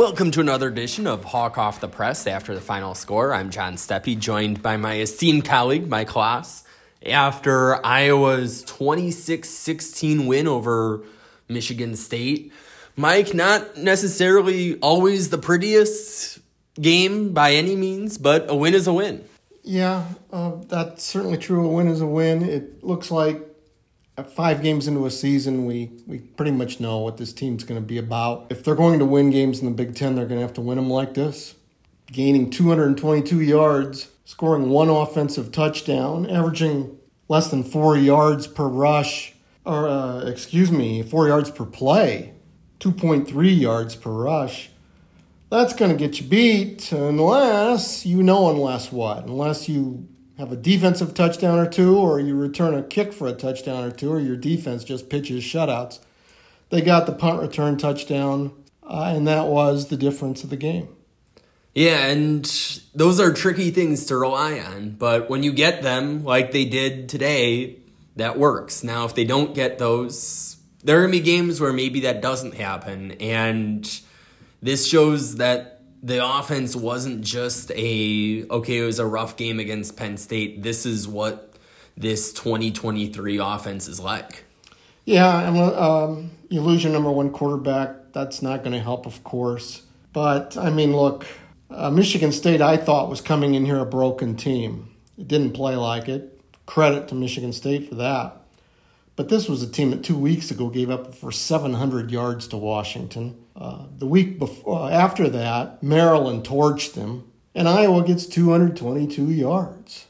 Welcome to another edition of Hawk Off the Press after the final score. I'm John Steppe, joined by my esteemed colleague, Mike Hlas. After Iowa's 26 16 win over Michigan State, Mike, not necessarily always the prettiest game by any means, but a win is a win. Yeah, uh, that's certainly true. A win is a win. It looks like five games into a season, we, we pretty much know what this team's going to be about. If they're going to win games in the Big Ten, they're going to have to win them like this gaining 222 yards, scoring one offensive touchdown, averaging less than four yards per rush, or uh, excuse me, four yards per play, 2.3 yards per rush. That's going to get you beat unless you know, unless what? Unless you have a defensive touchdown or two, or you return a kick for a touchdown or two, or your defense just pitches shutouts. They got the punt return touchdown, uh, and that was the difference of the game. Yeah, and those are tricky things to rely on, but when you get them, like they did today, that works. Now, if they don't get those, there are going to be games where maybe that doesn't happen, and this shows that the offense wasn't just a okay it was a rough game against penn state. This is what this 2023 offense is like. Yeah and um, you lose your number one quarterback that's not going to help of course. But i mean look uh, michigan state i thought was coming in here a broken team. It didn't play like it. Credit to michigan state for that but this was a team that two weeks ago gave up for 700 yards to Washington. Uh, the week before, uh, after that, Maryland torched them, and Iowa gets 222 yards.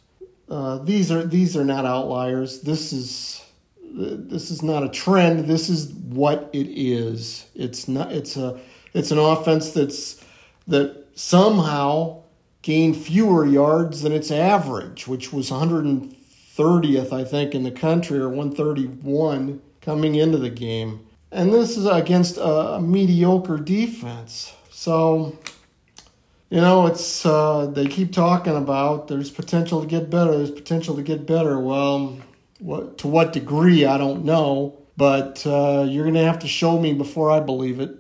Uh, these are these are not outliers. This is this is not a trend. This is what it is. It's not. It's a. It's an offense that's that somehow gained fewer yards than its average, which was 100. 30th, I think, in the country or 131 coming into the game. And this is against a, a mediocre defense. So, you know, it's uh, they keep talking about there's potential to get better. There's potential to get better. Well, what to what degree I don't know, but uh, you're going to have to show me before I believe it.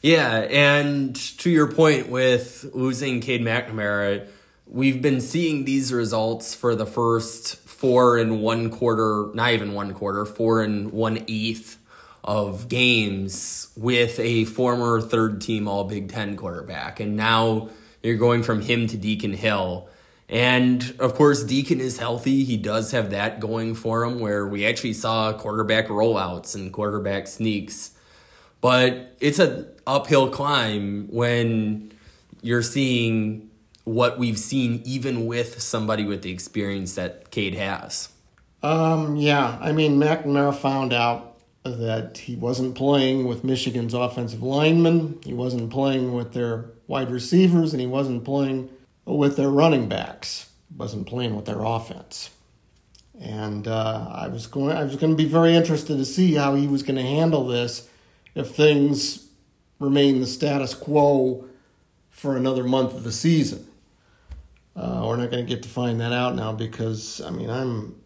Yeah, and to your point with losing Cade McNamara, we've been seeing these results for the first four and one quarter, not even one quarter, four and one eighth of games with a former third team All Big Ten quarterback. And now you're going from him to Deacon Hill. And of course, Deacon is healthy. He does have that going for him where we actually saw quarterback rollouts and quarterback sneaks. But it's an uphill climb when you're seeing what we've seen, even with somebody with the experience that Cade has. Um, yeah, I mean, McNamara found out that he wasn't playing with Michigan's offensive linemen, he wasn't playing with their wide receivers, and he wasn't playing with their running backs. he wasn't playing with their offense. And uh, I was going, I was going to be very interested to see how he was going to handle this if things remain the status quo for another month of the season. Uh, we're not going to get to find that out now because I mean I'm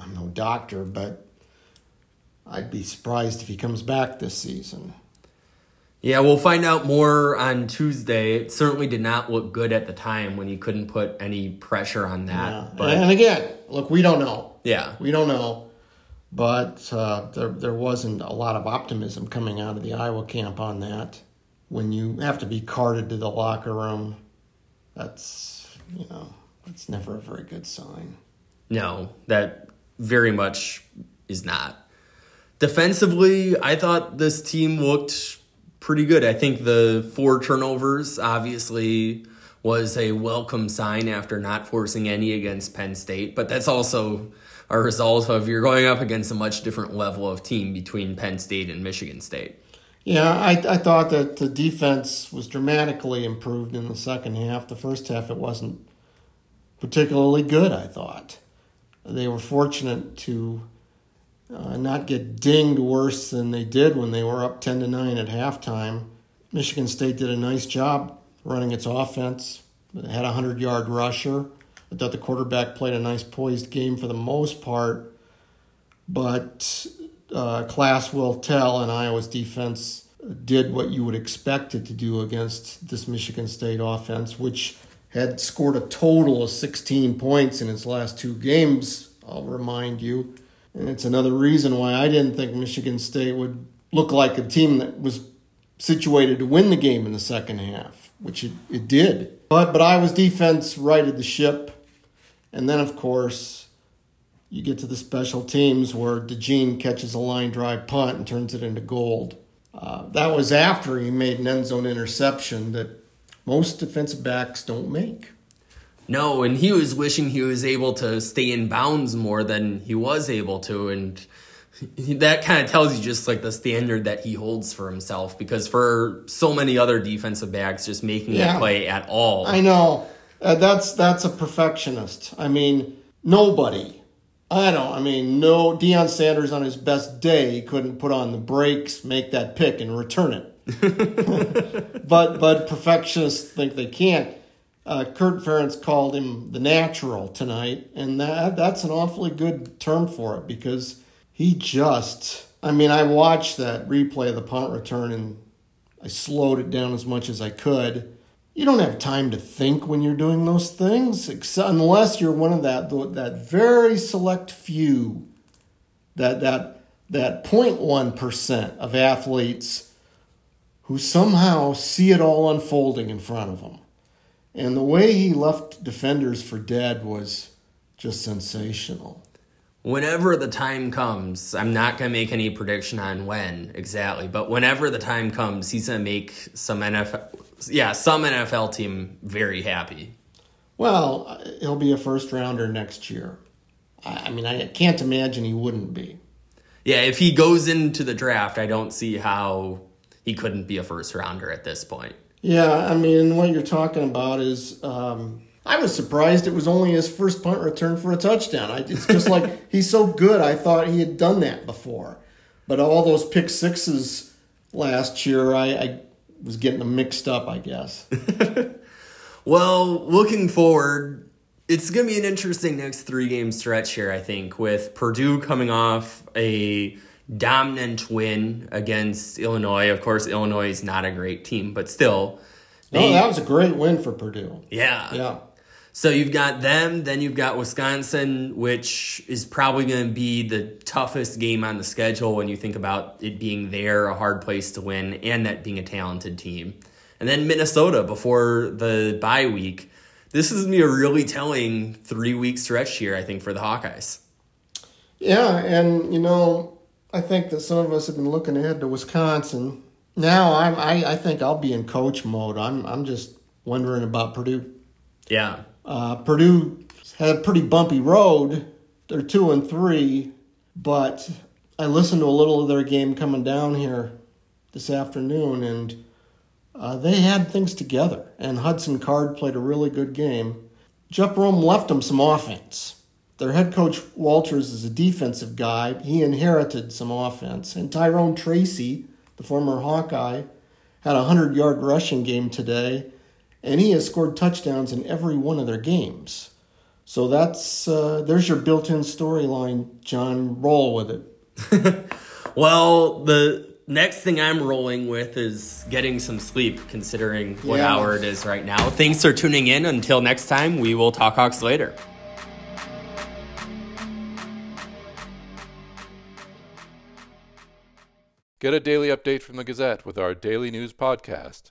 I'm no doctor, but I'd be surprised if he comes back this season. Yeah, we'll find out more on Tuesday. It certainly did not look good at the time when he couldn't put any pressure on that. Yeah. But and again, look, we don't know. Yeah, we don't know. But uh, there there wasn't a lot of optimism coming out of the Iowa camp on that. When you have to be carted to the locker room that's you know that's never a very good sign. No, that very much is not. Defensively, I thought this team looked pretty good. I think the four turnovers obviously was a welcome sign after not forcing any against Penn State, but that's also a result of you're going up against a much different level of team between Penn State and Michigan State. Yeah, I, I thought that the defense was dramatically improved in the second half. The first half, it wasn't particularly good, I thought. They were fortunate to uh, not get dinged worse than they did when they were up 10 to 9 at halftime. Michigan State did a nice job running its offense. It had a 100 yard rusher. I thought the quarterback played a nice poised game for the most part, but uh, class will tell, and Iowa's defense did what you would expect it to do against this Michigan State offense, which had scored a total of 16 points in its last two games, I'll remind you. And it's another reason why I didn't think Michigan State would look like a team that was situated to win the game in the second half, which it, it did. But but Iowa's defense righted the ship. And then of course you get to the special teams where DeJean catches a line drive punt and turns it into gold. Uh, that was after he made an end zone interception that most defensive backs don't make. No, and he was wishing he was able to stay in bounds more than he was able to, and that kind of tells you just like the standard that he holds for himself. Because for so many other defensive backs, just making yeah, a play at all, I know uh, that's that's a perfectionist. I mean, nobody I don't. I mean, no. Deion Sanders on his best day couldn't put on the brakes, make that pick, and return it. but but perfectionists think they can't. Uh, Kirk Ferentz called him the natural tonight, and that that's an awfully good term for it because he just. I mean, I watched that replay of the punt return and I slowed it down as much as I could you don't have time to think when you're doing those things, unless you're one of that that very select few, that that that 0.1 percent of athletes who somehow see it all unfolding in front of them. And the way he left defenders for dead was just sensational. Whenever the time comes, I'm not going to make any prediction on when exactly, but whenever the time comes, he's going to make some NFL yeah, some NFL team very happy. Well, he'll be a first rounder next year. I mean, I can't imagine he wouldn't be. Yeah, if he goes into the draft, I don't see how he couldn't be a first rounder at this point. Yeah, I mean, what you're talking about is. Um, I was surprised it was only his first punt return for a touchdown. I, it's just like he's so good. I thought he had done that before, but all those pick sixes last year, I, I was getting them mixed up, I guess. well, looking forward, it's going to be an interesting next three game stretch here, I think, with Purdue coming off a dominant win against Illinois. Of course, Illinois is not a great team, but still. They, no, that was a great win for Purdue. Yeah. Yeah. So you've got them, then you've got Wisconsin, which is probably going to be the toughest game on the schedule when you think about it being there, a hard place to win, and that being a talented team. And then Minnesota before the bye week. This is going to be a really telling three week stretch here, I think, for the Hawkeyes. Yeah, and you know, I think that some of us have been looking ahead to Wisconsin. Now I'm I, I think I'll be in coach mode. I'm I'm just wondering about Purdue. Yeah. Uh, Purdue had a pretty bumpy road. They're two and three, but I listened to a little of their game coming down here this afternoon, and uh, they had things together. And Hudson Card played a really good game. Jeff Brohm left them some offense. Their head coach Walters is a defensive guy. He inherited some offense. And Tyrone Tracy, the former Hawkeye, had a 100 yard rushing game today and he has scored touchdowns in every one of their games. So that's uh, there's your built-in storyline, John. Roll with it. well, the next thing I'm rolling with is getting some sleep, considering what yeah. hour it is right now. Thanks for tuning in. Until next time, we will talk Hawks later. Get a daily update from the Gazette with our daily news podcast.